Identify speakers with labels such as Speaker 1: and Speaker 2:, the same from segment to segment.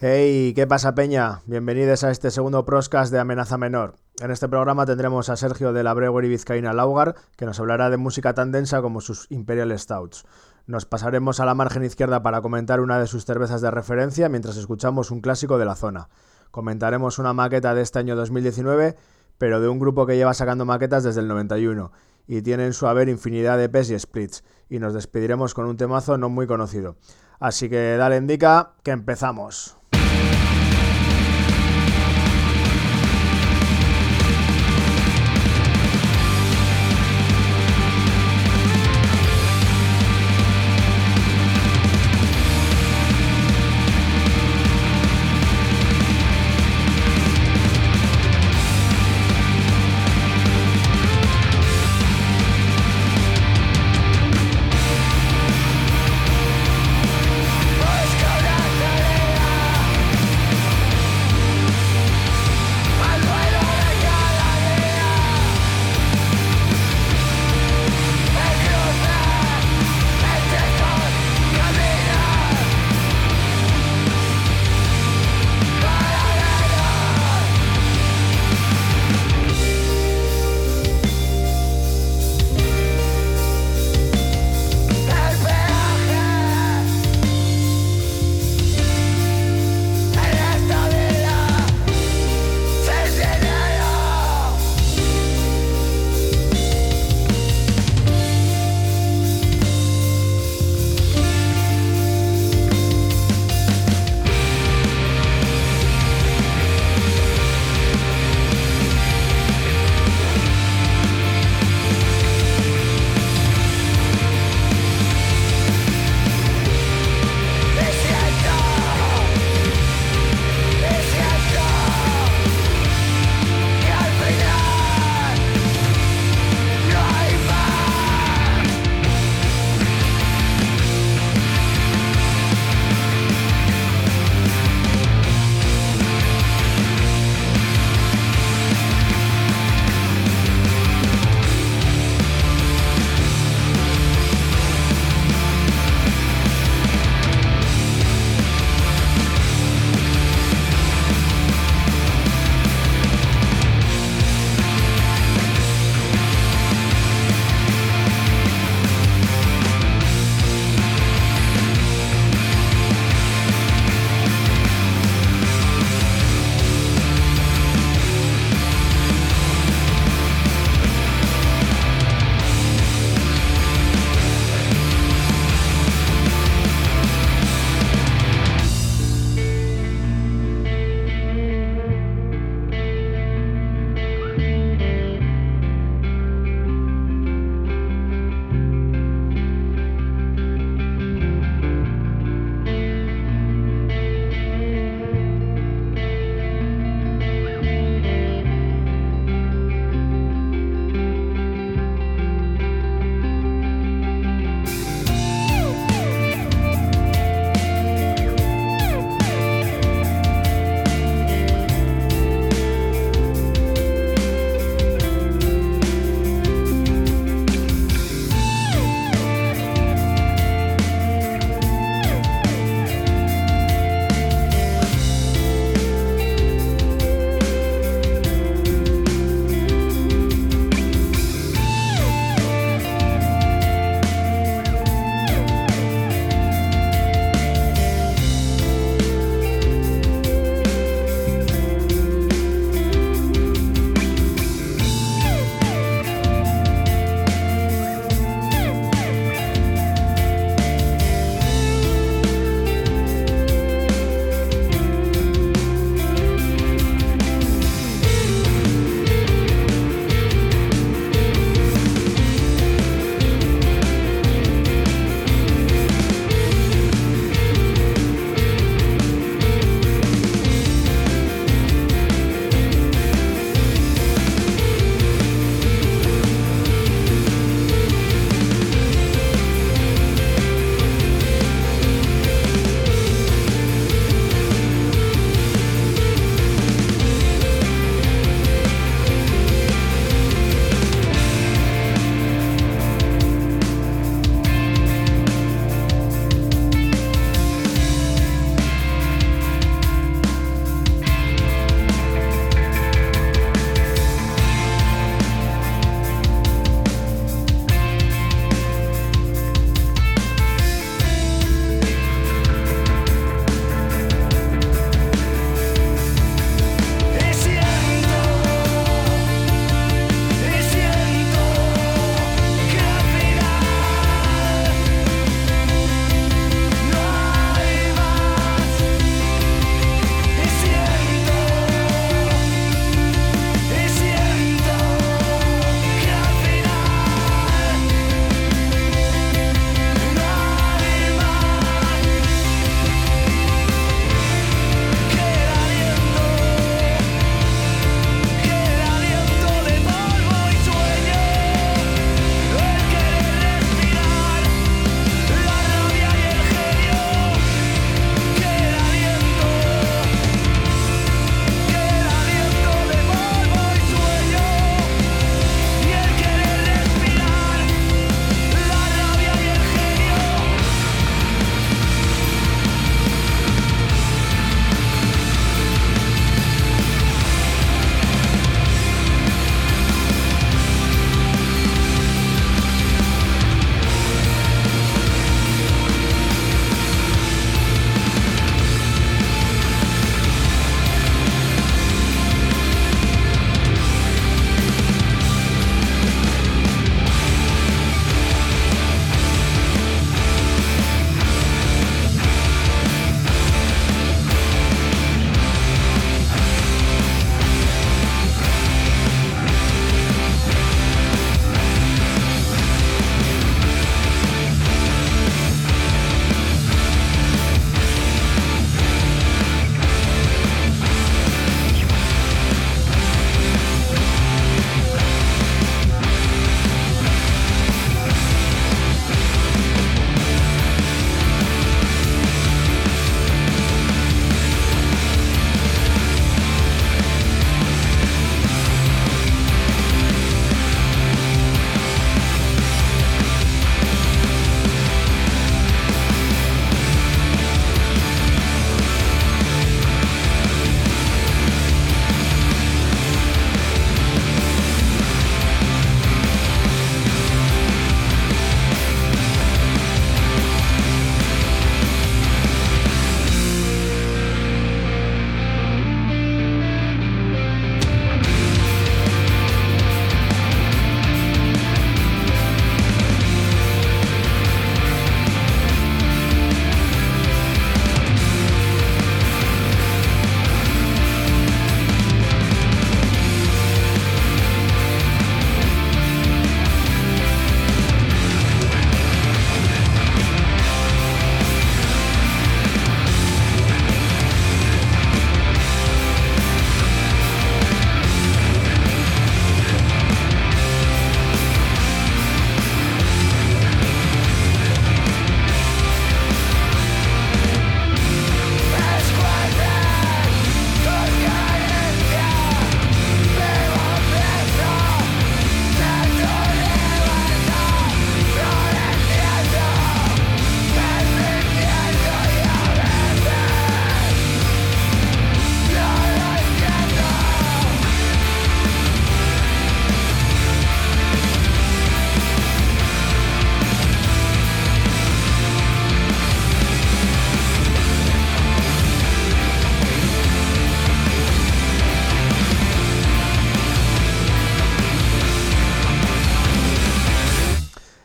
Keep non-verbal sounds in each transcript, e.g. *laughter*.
Speaker 1: Hey, ¿qué pasa Peña? Bienvenidos a este segundo proscast de Amenaza Menor. En este programa tendremos a Sergio de la Brewery Vizcaína Laugar, que nos hablará de música tan densa como sus Imperial Stouts. Nos pasaremos a la margen izquierda para comentar una de sus cervezas de referencia mientras escuchamos un clásico de la zona. Comentaremos una maqueta de este año 2019, pero de un grupo que lleva sacando maquetas desde el 91 y tiene en su haber infinidad de EPs y splits. Y nos despediremos con un temazo no muy conocido. Así que dale indica que empezamos.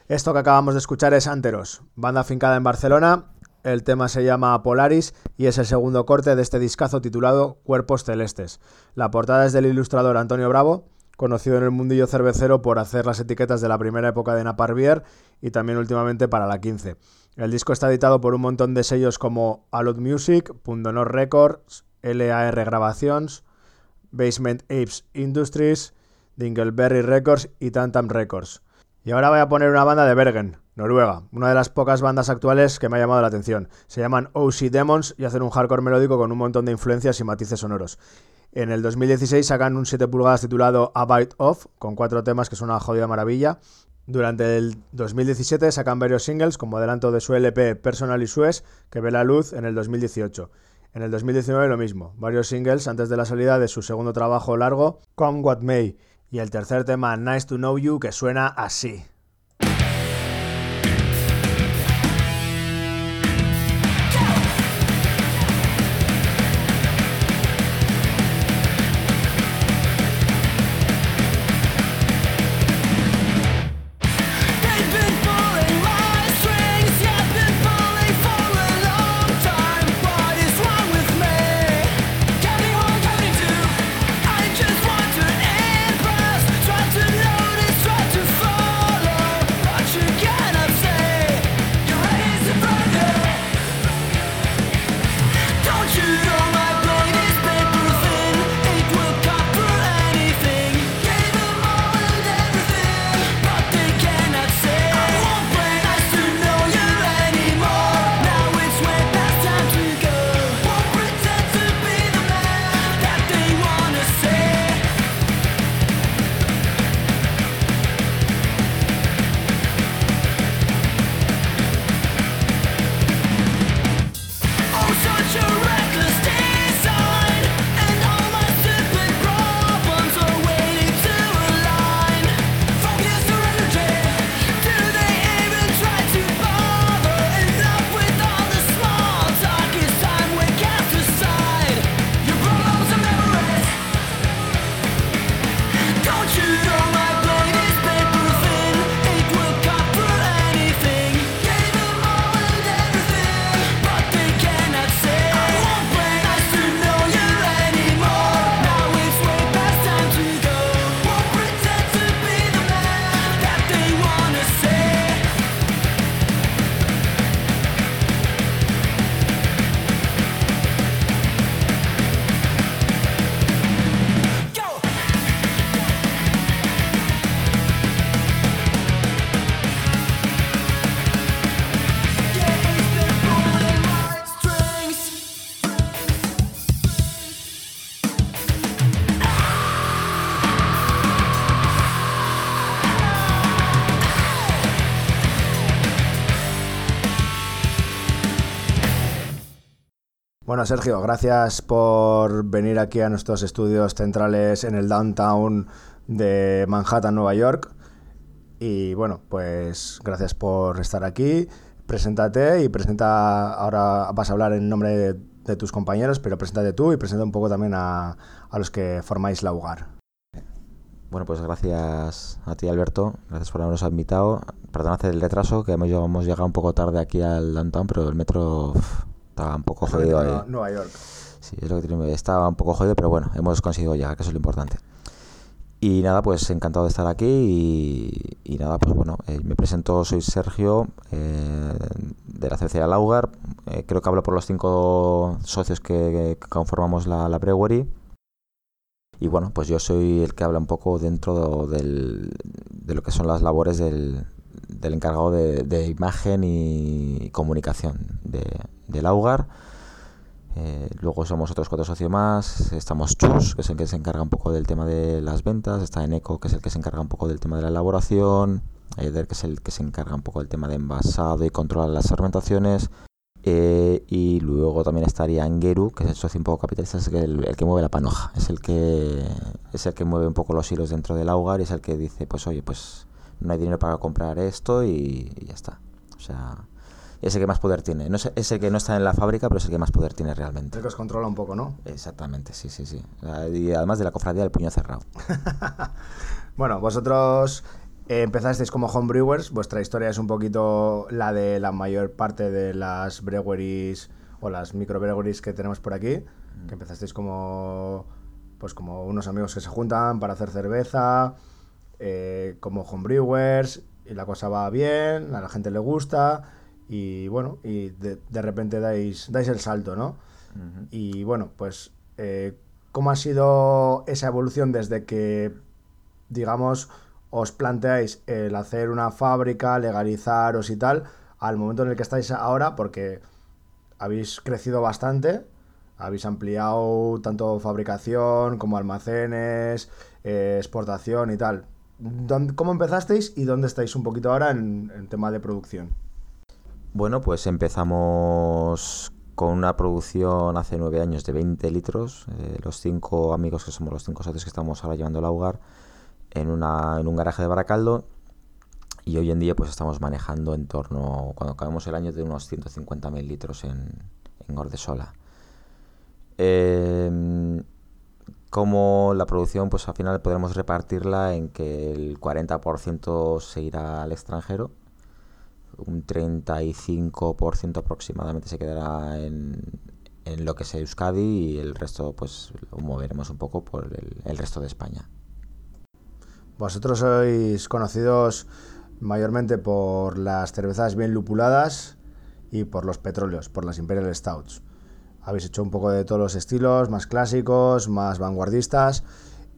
Speaker 1: Esto que acabamos de escuchar es Anteros, banda fincada en Barcelona. El tema se llama Polaris y es el segundo corte de este discazo titulado Cuerpos Celestes. La portada es del ilustrador Antonio Bravo, conocido en el mundillo cervecero por hacer las etiquetas de la primera época de Napar Beer y también últimamente para la 15. El disco está editado por un montón de sellos como Alot Music, Pundonor Records, LAR Grabaciones, Basement Apes Industries, Dingleberry Records y Tantam Records. Y ahora voy a poner una banda de Bergen, Noruega, una de las pocas bandas actuales que me ha llamado la atención. Se llaman OC Demons y hacen un hardcore melódico con un montón de influencias y matices sonoros. En el 2016 sacan un 7 pulgadas titulado A Bite Off, con cuatro temas que son una jodida maravilla. Durante el 2017 sacan varios singles como adelanto de su LP Personal y Suez, que ve la luz en el 2018. En el 2019 lo mismo, varios singles antes de la salida de su segundo trabajo largo, Come What May, y el tercer tema, Nice to Know You, que suena así. Bueno, Sergio, gracias por venir aquí a nuestros estudios centrales en el downtown de Manhattan, Nueva York. Y bueno, pues gracias por estar aquí. Preséntate y presenta, ahora vas a hablar en nombre de, tus compañeros, pero preséntate tú y presenta un poco también a, los que formáis la UGAR.
Speaker 2: Bueno, pues gracias a ti, Alberto. Gracias por habernos invitado. Perdón el retraso, que hemos llegado un poco tarde aquí al downtown, pero el metro estaba un poco jodido ahí.
Speaker 1: Nueva York.
Speaker 2: Sí, es lo que tiene, estaba un poco jodido, pero bueno, hemos conseguido llegar, que eso es lo importante. Y nada, pues encantado de estar aquí y, nada, pues bueno, eh, me presento, soy Sergio eh, de la cervecería Laugar, eh, creo que hablo por los cinco socios que, conformamos la, la, brewery y bueno, pues yo soy el que habla un poco dentro del, de lo que son las labores del, del encargado de, imagen y comunicación de, del Augar. Eh, luego somos otros cuatro socios más. Estamos Chus, que es el que se encarga un poco del tema de las ventas. Está Eneco, que es el que se encarga un poco del tema de la elaboración. Eder, que es el que se encarga un poco del tema de envasado y controlar las fermentaciones. Eh, y luego también estaría Angeru, que es el socio un poco capitalista, es el, el, que mueve la panoja, es el que es el que mueve un poco los hilos dentro del Augar y es el que dice, pues oye, pues no hay dinero para comprar esto y, ya está. O sea, es el que más poder tiene. No es, el que no está en la fábrica, pero es el que más poder tiene realmente.
Speaker 1: El que os controla un poco, ¿no?
Speaker 2: Exactamente, sí, sí, sí. Y además de la cofradía del puño cerrado. *laughs*
Speaker 1: bueno, vosotros Eh, empezasteis como homebrewers, vuestra historia es un poquito la de la mayor parte de las breweries o las microbreweries que tenemos por aquí, que empezasteis como pues como unos amigos que se juntan para hacer cerveza, eh, como homebrewers, y la cosa va bien, a la gente le gusta, y bueno, y de, de repente dais, dais el salto, ¿no? Y bueno, pues, eh, ¿cómo ha sido esa evolución desde que, digamos, os planteáis el hacer una fábrica, legalizaros y tal, al momento en el que estáis ahora? Porque habéis crecido bastante, habéis ampliado tanto fabricación como almacenes, eh, exportación y tal. ¿Dónde- ¿Cómo empezasteis y dónde estáis un poquito ahora en, en tema de producción?
Speaker 2: Bueno, pues empezamos con una producción hace nueve años de 20 litros. eh, los cinco amigos que somos los cinco socios que estamos ahora llevando el hogar en, una, en un garaje de Baracaldo. Y hoy en día pues estamos manejando en torno, cuando acabemos el año, de unos 150.000 litros en, en Gordesola. Em, como la producción, pues al final podremos repartirla en que el 40% se irá al extranjero, un 35% aproximadamente se quedará en, en lo que es Euskadi y el resto pues lo moveremos un poco por el, el resto de España.
Speaker 1: Vosotros sois conocidos mayormente por las cervezas bien lupuladas y por los petróleos, por las Imperial Stouts. Habéis hecho un poco de todos los estilos, más clásicos, más vanguardistas.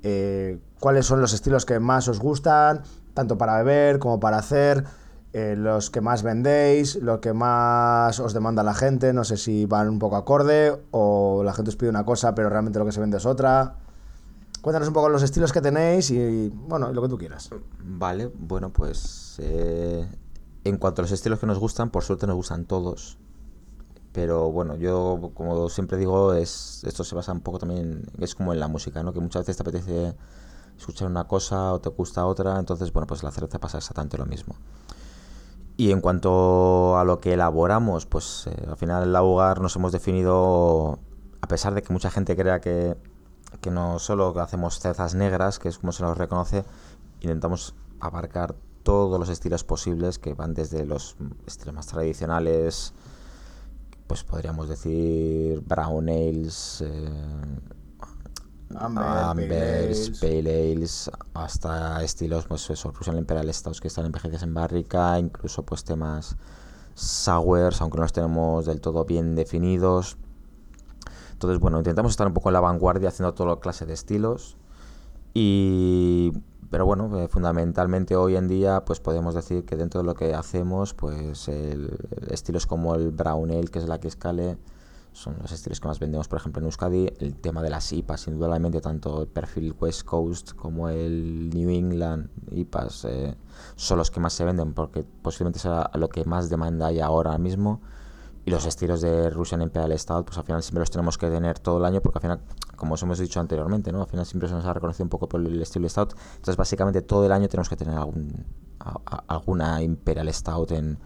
Speaker 1: Eh, ¿Cuáles son los estilos que más os gustan, tanto para beber como para hacer? Eh, los que más vendéis, los que más os demanda la gente, no sé si van un poco acorde o la gente os pide una cosa pero realmente lo que se vende es otra. Cuéntanos un poco los estilos que tenéis y, bueno, lo que tú quieras.
Speaker 2: Vale, bueno, pues eh, en cuanto a los estilos que nos gustan, por suerte nos gustan todos. Pero bueno, yo como siempre digo, es esto se basa un poco también, es como en la música, ¿no? Que muchas veces te apetece escuchar una cosa o te gusta otra, entonces bueno, pues la cerveza pasa exactamente lo mismo. Y en cuanto a lo que elaboramos, pues eh, al final en la hogar nos hemos definido, a pesar de que mucha gente crea que, que no solo hacemos cervezas negras, que es como se nos reconoce, intentamos abarcar todos los estilos posibles que van desde los estilos más tradicionales, pues podríamos decir brown ales, eh,
Speaker 1: Amber,
Speaker 2: ambers, pale ales, hasta estilos pues eso, Russian Imperial Stouts que están envejecidas en barrica, incluso pues temas sours, aunque no los tenemos del todo bien definidos. Entonces, bueno, intentamos estar un poco en la vanguardia haciendo toda clase de estilos. Y pero bueno, eh, fundamentalmente hoy en día pues podemos decir que dentro de lo que hacemos, pues el, estilos como el Brown Ale, que es la que escale, son los estilos que más vendemos, por ejemplo, en Euskadi. El tema de las IPAs, indudablemente, tanto el perfil West Coast como el New England IPAs eh, son los que más se venden porque posiblemente sea lo que más demanda hay ahora mismo. Los estilos de Russian Imperial Stout, pues al final siempre los tenemos que tener todo el año porque al final, como os hemos dicho anteriormente, ¿no? Al final siempre se nos ha reconocido un poco por el estilo de Stout. Entonces, básicamente todo el año tenemos que tener algún, a- alguna Imperial Stout en,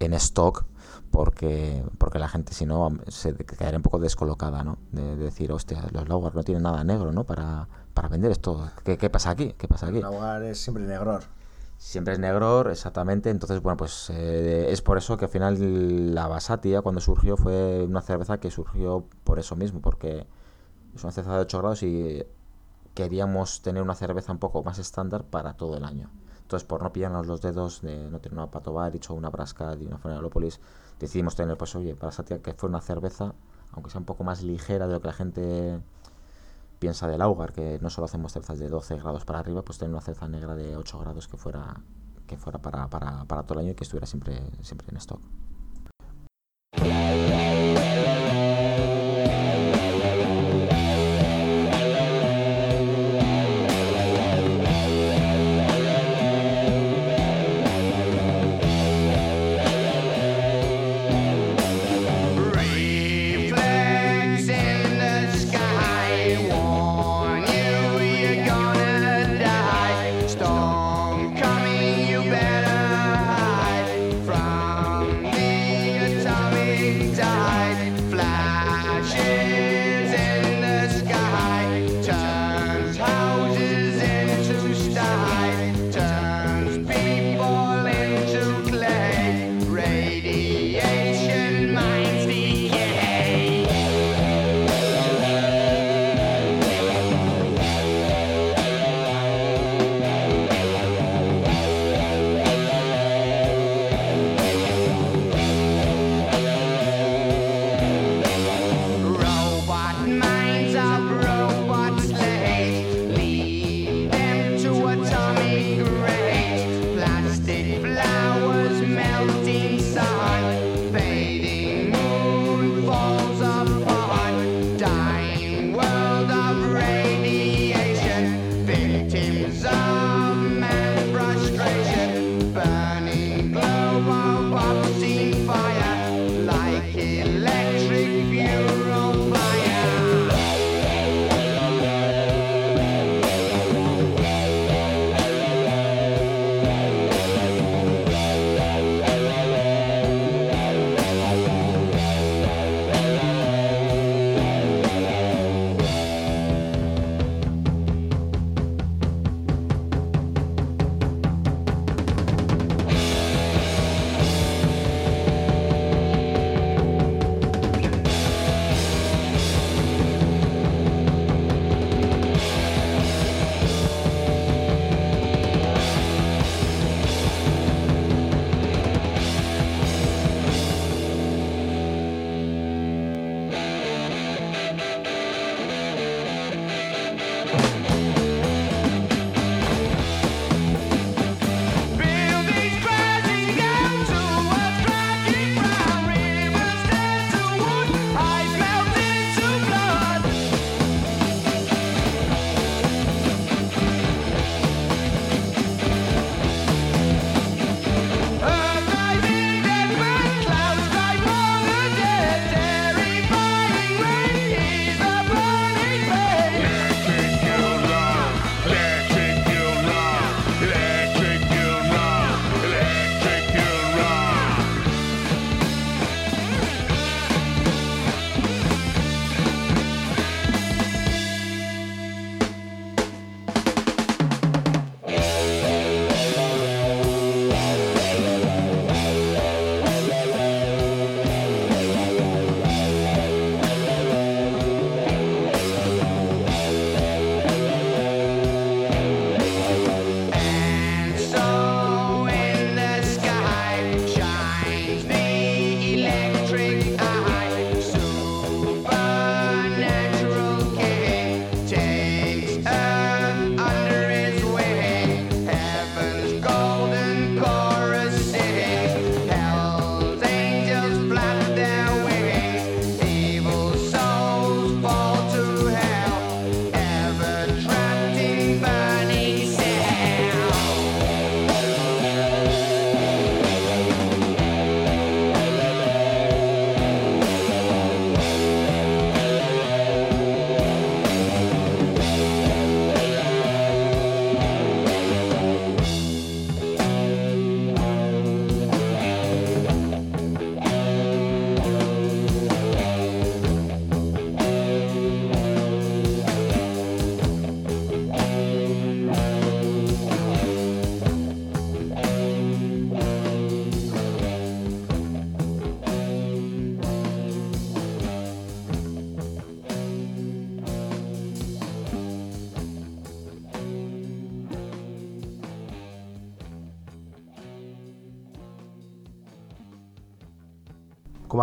Speaker 2: en stock porque porque la gente si no se quedaría un poco descolocada no de, de decir hostia los Lager no tienen nada negro no para, para vender esto ¿Qué, pasa aquí qué pasa aquí
Speaker 1: El hogar es siempre negror.
Speaker 2: Siempre es negro exactamente. Entonces bueno pues eh, es por eso que al final la Basatia cuando surgió fue una cerveza que surgió por eso mismo porque es una cerveza de 8 grados y queríamos tener una cerveza un poco más estándar para todo el año. Entonces por no pillarnos los dedos de no tener una Pato Barich o una Brascat y una Funeralópolis decidimos tener pues oye para Satia que fue una cerveza aunque sea un poco más ligera de lo que la gente piensa del Augar, que no solo hacemos cervezas de 12 grados para arriba, pues tener una cerveza negra de 8 grados que fuera que fuera para, para, para todo el año y que estuviera siempre, siempre en stock.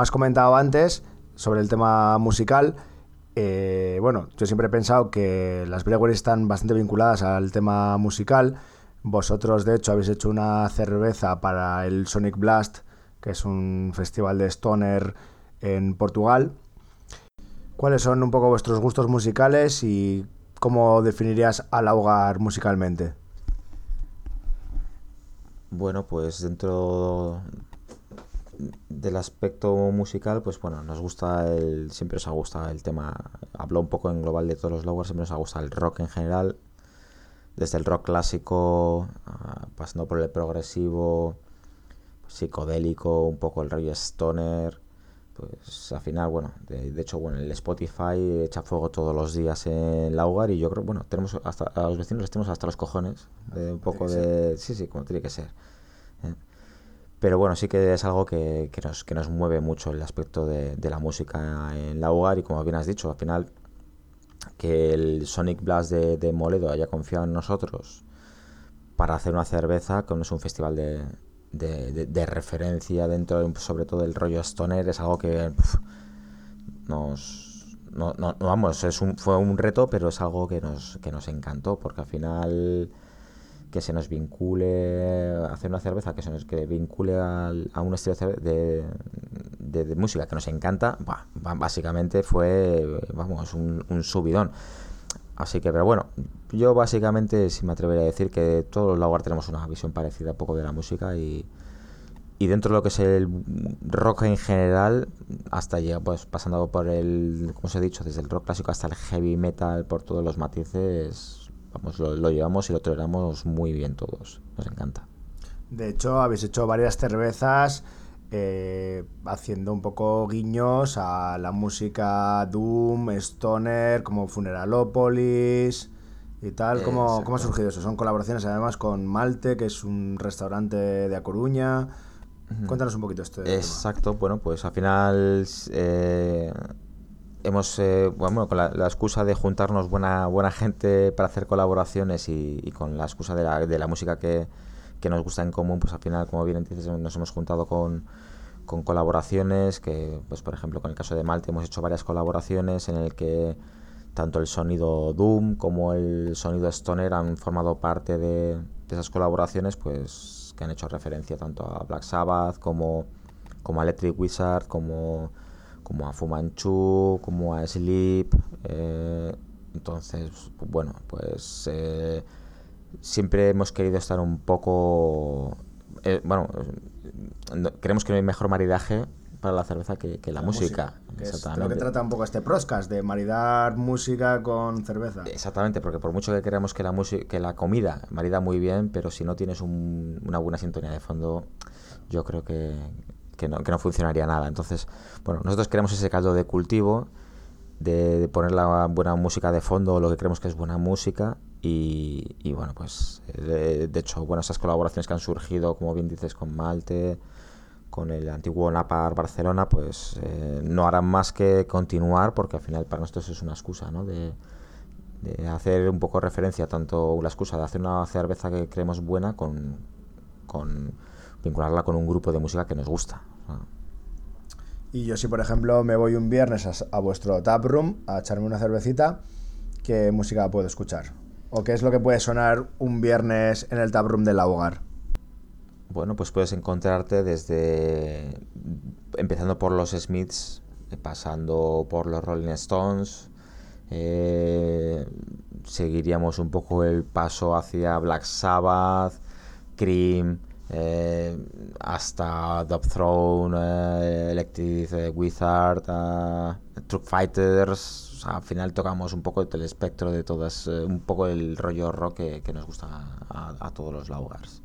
Speaker 1: Como has comentado antes sobre el tema musical, eh, bueno, yo siempre he pensado que las breweries están bastante vinculadas al tema musical. Vosotros, de hecho, habéis hecho una cerveza para el Sonic Blast, que es un festival de stoner en Portugal. ¿Cuáles son un poco vuestros gustos musicales y cómo definirías al ahogar musicalmente?
Speaker 2: Bueno, pues dentro del aspecto musical, pues bueno, nos gusta el, siempre nos ha gustado el tema, hablo un poco en global de todos los logos, siempre nos ha gustado el rock en general, desde el rock clásico, ah, pasando por el progresivo, psicodélico, un poco el rollo stoner, pues al final, bueno, de, de hecho, bueno, el Spotify echa fuego todos los días en la hogar y yo creo, bueno, tenemos hasta, a los vecinos les tenemos hasta los cojones de un poco de... Sí, sí, como tiene que ser. Pero bueno, sí que es algo que, que nos, que nos mueve mucho el aspecto de, la música en la hogar y como bien has dicho, al final que el Sonic Blast de, de Moledo haya confiado en nosotros para hacer una cerveza, que no es un festival de, de, referencia dentro, de- sobre todo del rollo stoner, es algo que pf, nos... No, no- no, vamos, es un, fue un reto, pero es algo que nos, que nos encantó, porque al final que se nos vincule, hacer una cerveza que se nos que vincule al- a un estilo de, de, música que nos encanta, bah, ba- básicamente fue, vamos, un, un subidón. Así que, pero bueno, yo básicamente sí me atrevería a decir que todos los Laguar tenemos una visión parecida un poco de la música y, y dentro de lo que es el rock en general, hasta llega, pues pasando por el, como os he dicho, desde el rock clásico hasta el heavy metal, por todos los matices, vamos, lo, lo llevamos y lo toleramos muy bien todos. Nos encanta.
Speaker 1: De hecho, habéis hecho varias cervezas eh, haciendo un poco guiños a la música Doom, Stoner, como Funeralopolis y tal. ¿Cómo,
Speaker 2: Exacto.
Speaker 1: ¿Cómo ha surgido eso? Son colaboraciones además con Malte, que es un restaurante de A Coruña. Cuéntanos un poquito este tema.
Speaker 2: Exacto, bueno, pues al final eh, hemos, eh, bueno, con la, excusa de juntarnos buena, buena gente para hacer colaboraciones y, con la excusa de la, de la música que, que nos gusta en común, pues al final, como bien dices, nos hemos juntado con, con colaboraciones que, pues por ejemplo, con el caso de Malte hemos hecho varias colaboraciones en el que tanto el sonido Doom como el sonido Stoner han formado parte de, de esas colaboraciones, pues que han hecho referencia tanto a Black Sabbath como, como a Electric Wizard, como, como a Fu Manchu, como a Sleep. eh, entonces, bueno, pues eh, siempre hemos querido estar un poco... eh, bueno, no- creemos que no hay mejor maridaje para la cerveza que, que la, música.
Speaker 1: que es lo que trata un poco este proscast, de maridar música con cerveza.
Speaker 2: Exactamente, porque por mucho que creamos que la música, que la comida marida muy bien, pero si no tienes un- una buena sintonía de fondo, yo creo que, que no, que no funcionaría nada. Entonces, bueno, nosotros queremos ese caldo de cultivo, de, poner la buena música de fondo, lo que creemos que es buena música, y, y bueno, pues de, de hecho, bueno, esas colaboraciones que han surgido, como bien dices, con Malte, con el antiguo Napar Barcelona, pues eh, no harán más que continuar, porque al final para nosotros es una excusa, ¿no? De, de hacer un poco referencia, tanto la excusa de hacer una cerveza que creemos buena con, con vincularla con un grupo de música que nos gusta.
Speaker 1: Y yo si por ejemplo me voy un viernes a, vuestro tap room a echarme una cervecita, ¿qué música puedo escuchar? ¿O qué es lo que puede sonar un viernes en el tap room del hogar?
Speaker 2: Bueno, pues puedes encontrarte desde empezando por los Smiths, eh, pasando por los Rolling Stones, eh, seguiríamos un poco el paso hacia Black Sabbath, Cream, eh, hasta Dub Throne, eh, Electric eh, Wizard, Truck Fighters. Al final tocamos un poco el espectro de todas, un poco el rollo rock que, nos gusta a, a todos los laugars.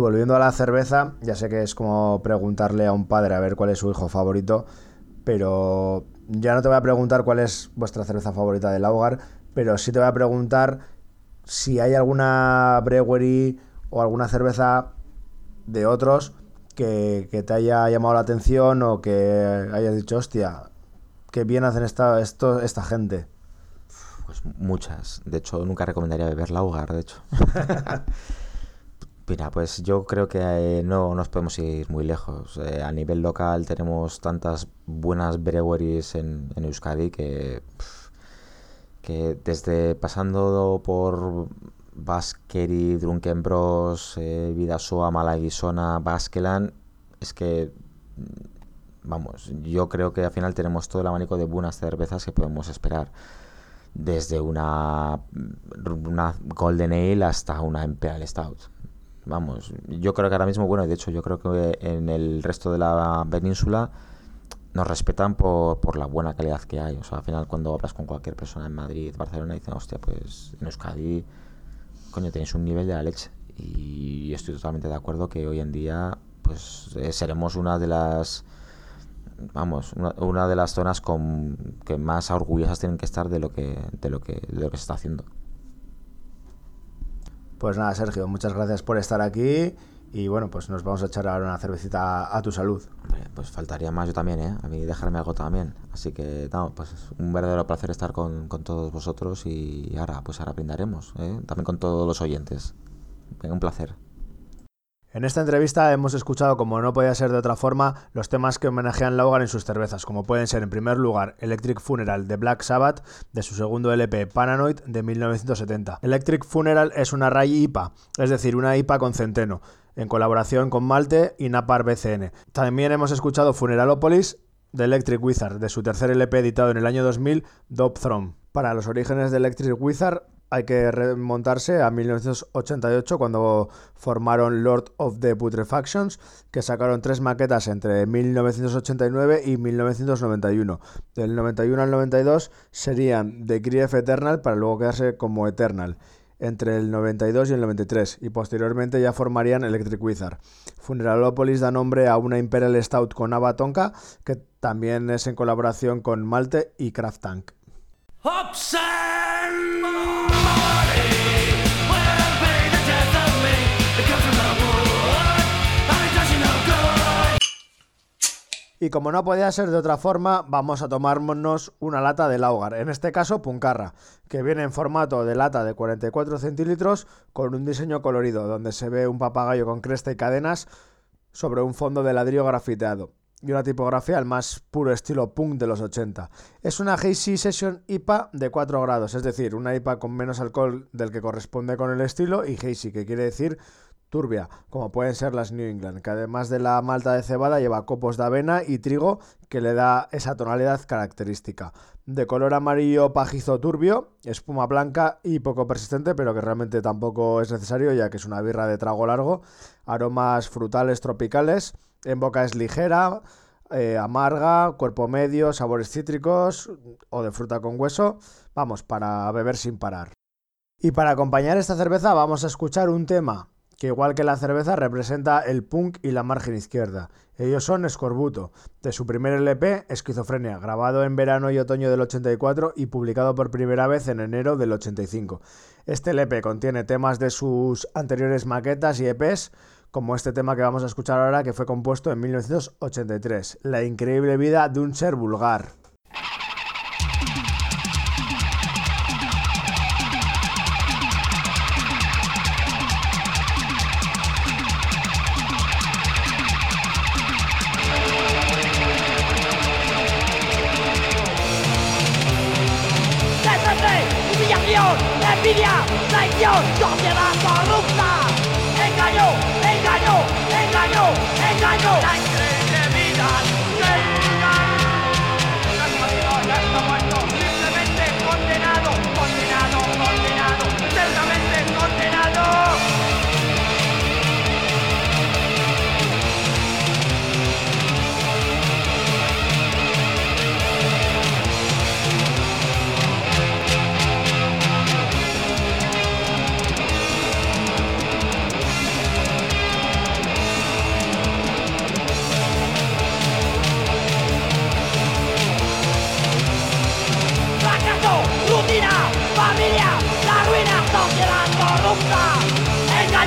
Speaker 1: Volviendo a la cerveza, ya sé que es como preguntarle a un padre a ver cuál es su hijo favorito, pero ya no te voy a preguntar cuál es vuestra cerveza favorita del hogar, pero sí te voy a preguntar si hay alguna brewery o alguna cerveza de otros que, que te haya llamado la atención o que hayas dicho, hostia, qué bien hacen esta, esto, esta gente.
Speaker 2: Pues muchas. De hecho, nunca recomendaría beber Laugar, de hecho. *laughs* Pues yo creo que eh, no nos podemos ir muy lejos. Eh, a nivel local tenemos tantas buenas breweries en, Euskadi que, que desde pasando por Baskeri, Drunken Bros, eh, Vidasoa, Malaguisona, Baskeland, es que, vamos, yo creo que al final tenemos todo el abanico de buenas cervezas que podemos esperar. Desde una, una Golden Ale hasta una Imperial Stout. Vamos, yo creo que ahora mismo, bueno, de hecho yo creo que en el resto de la península nos respetan por, por la buena calidad que hay. O sea, al final cuando hablas con cualquier persona en Madrid, Barcelona, dicen, hostia, pues en Euskadi, coño, tenéis un nivel de la leche. Y estoy totalmente de acuerdo que hoy en día, pues eh, seremos una de las, vamos, una, una de las zonas con que más orgullosas tienen que estar de lo que, de lo que, de lo que se está haciendo.
Speaker 1: Pues nada, Sergio, muchas gracias por estar aquí y bueno, pues nos vamos a echar ahora una cervecita a tu salud.
Speaker 2: Pues faltaría más yo también, ¿eh? A mí dejarme algo también. Así que, no, pues es un verdadero placer estar con, con todos vosotros y ahora, pues ahora brindaremos, ¿eh? También con todos los oyentes. Un placer.
Speaker 1: En esta entrevista hemos escuchado, como no podía ser de otra forma, los temas que homenajean Laugar en sus cervezas, como pueden ser, en primer lugar, Electric Funeral de Black Sabbath, de su segundo LP Paranoid de 1970. Electric Funeral es una Rye IPA, es decir, una IPA con centeno, en colaboración con Malte y Napar BCN. También hemos escuchado Funeralopolis de Electric Wizard, de su tercer LP editado en el año 2000, Dope Throne. Para los orígenes de Electric Wizard hay que remontarse a 1988 cuando formaron Lord of the Putrefactions, que sacaron tres maquetas entre 1989 y 1991. Del 91 al 92 serían The Grief Eternal para luego quedarse como Eternal entre el 92 y el 93 y posteriormente ya formarían Electric Wizard. Funeralopolis da nombre a una Imperial Stout con Ava Tonka que también es en colaboración con Malte y Kraft Tank. Y como no podía ser de otra forma, vamos a tomarnos una lata de Laugar, en este caso Puncarra, que viene en formato de lata de 44 centilitros con un diseño colorido, donde se ve un papagayo con cresta y cadenas sobre un fondo de ladrillo grafiteado y una tipografía al más puro estilo punk de los 80. Es una Hazy Session IPA de 4 grados, es decir, una IPA con menos alcohol del que corresponde con el estilo y Hazy, que quiere decir turbia, como pueden ser las New England, que además de la malta de cebada lleva copos de avena y trigo que le da esa tonalidad característica. De color amarillo pajizo turbio, espuma blanca y poco persistente, pero que realmente tampoco es necesario ya que es una birra de trago largo. Aromas frutales tropicales, en boca es ligera, eh, amarga, cuerpo medio, sabores cítricos o de fruta con hueso. Vamos, para beber sin parar. Y para acompañar esta cerveza vamos a escuchar un tema que igual que la cerveza representa el punk y la margen izquierda. Ellos son Escorbuto, de su primer LP, Esquizofrenia, grabado en verano y otoño del 84 y publicado por primera vez en enero del 85. Este LP contiene temas de sus anteriores maquetas y EPs, como este tema que vamos a escuchar ahora que fue compuesto en 1983, La increíble vida de un ser vulgar.
Speaker 3: Traición, sociedad corrupta. Engaño,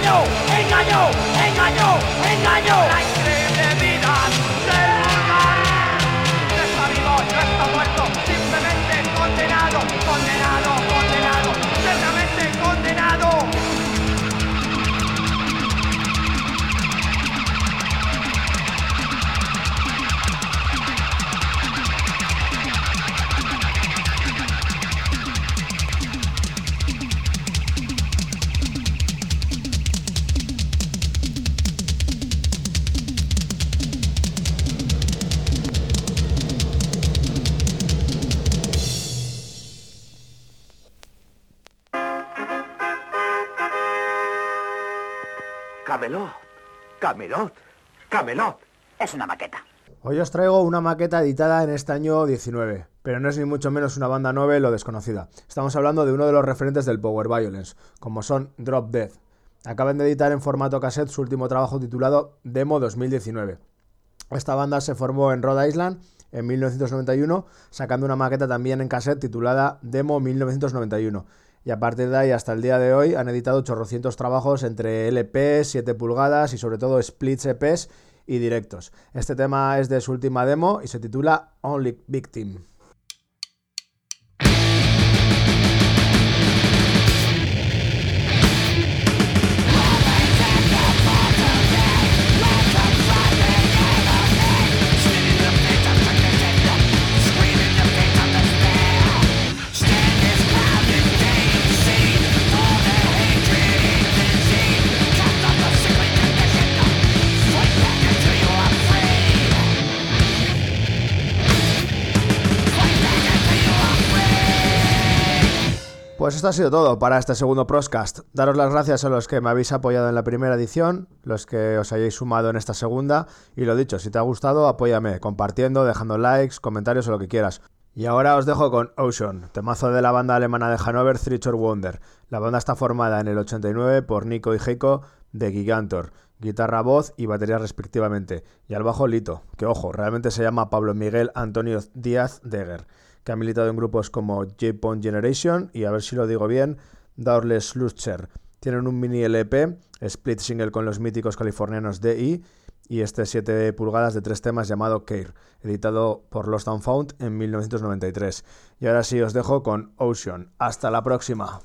Speaker 3: engaño, engaño, engaño, engaño.
Speaker 4: Camelot. Camelot. Camelot.
Speaker 5: Es una maqueta.
Speaker 1: Hoy os traigo una maqueta editada en este año 19, pero no es ni mucho menos una banda novel o desconocida. Estamos hablando de uno de los referentes del Power Violence, como son Drop Dead. Acaban de editar en formato cassette su último trabajo titulado Demo 2019. Esta banda se formó en Rhode Island en 1991, sacando una maqueta también en cassette titulada Demo 1991. Y a partir de ahí hasta el día de hoy han editado chorrocientos trabajos entre LPs, 7 pulgadas y sobre todo splits EPs y directos. Este tema es de su última demo y se titula Only Victim. Pues esto ha sido todo para este segundo Proscast. Daros las gracias a los que me habéis apoyado en la primera edición, los que os hayáis sumado en esta segunda. Y lo dicho, si te ha gustado, apóyame, compartiendo, dejando likes, comentarios o lo que quieras. Y ahora os dejo con Ocean, temazo de la banda alemana de Hannover, Thricher Wonder. La banda está formada en el 89 por Nico y Heiko de Gigantor, guitarra, voz y batería respectivamente, y al bajo Lito, que ojo, realmente se llama Pablo Miguel Antonio Díaz Deger, que ha militado en grupos como J-Pon Generation y, a ver si lo digo bien, Daurles Lutscher. Tienen un mini LP, split single con los míticos californianos DI, y este 7 pulgadas de tres temas llamado Care, editado por Lost and Found en 1993. Y ahora sí os dejo con Ocean. Hasta la próxima.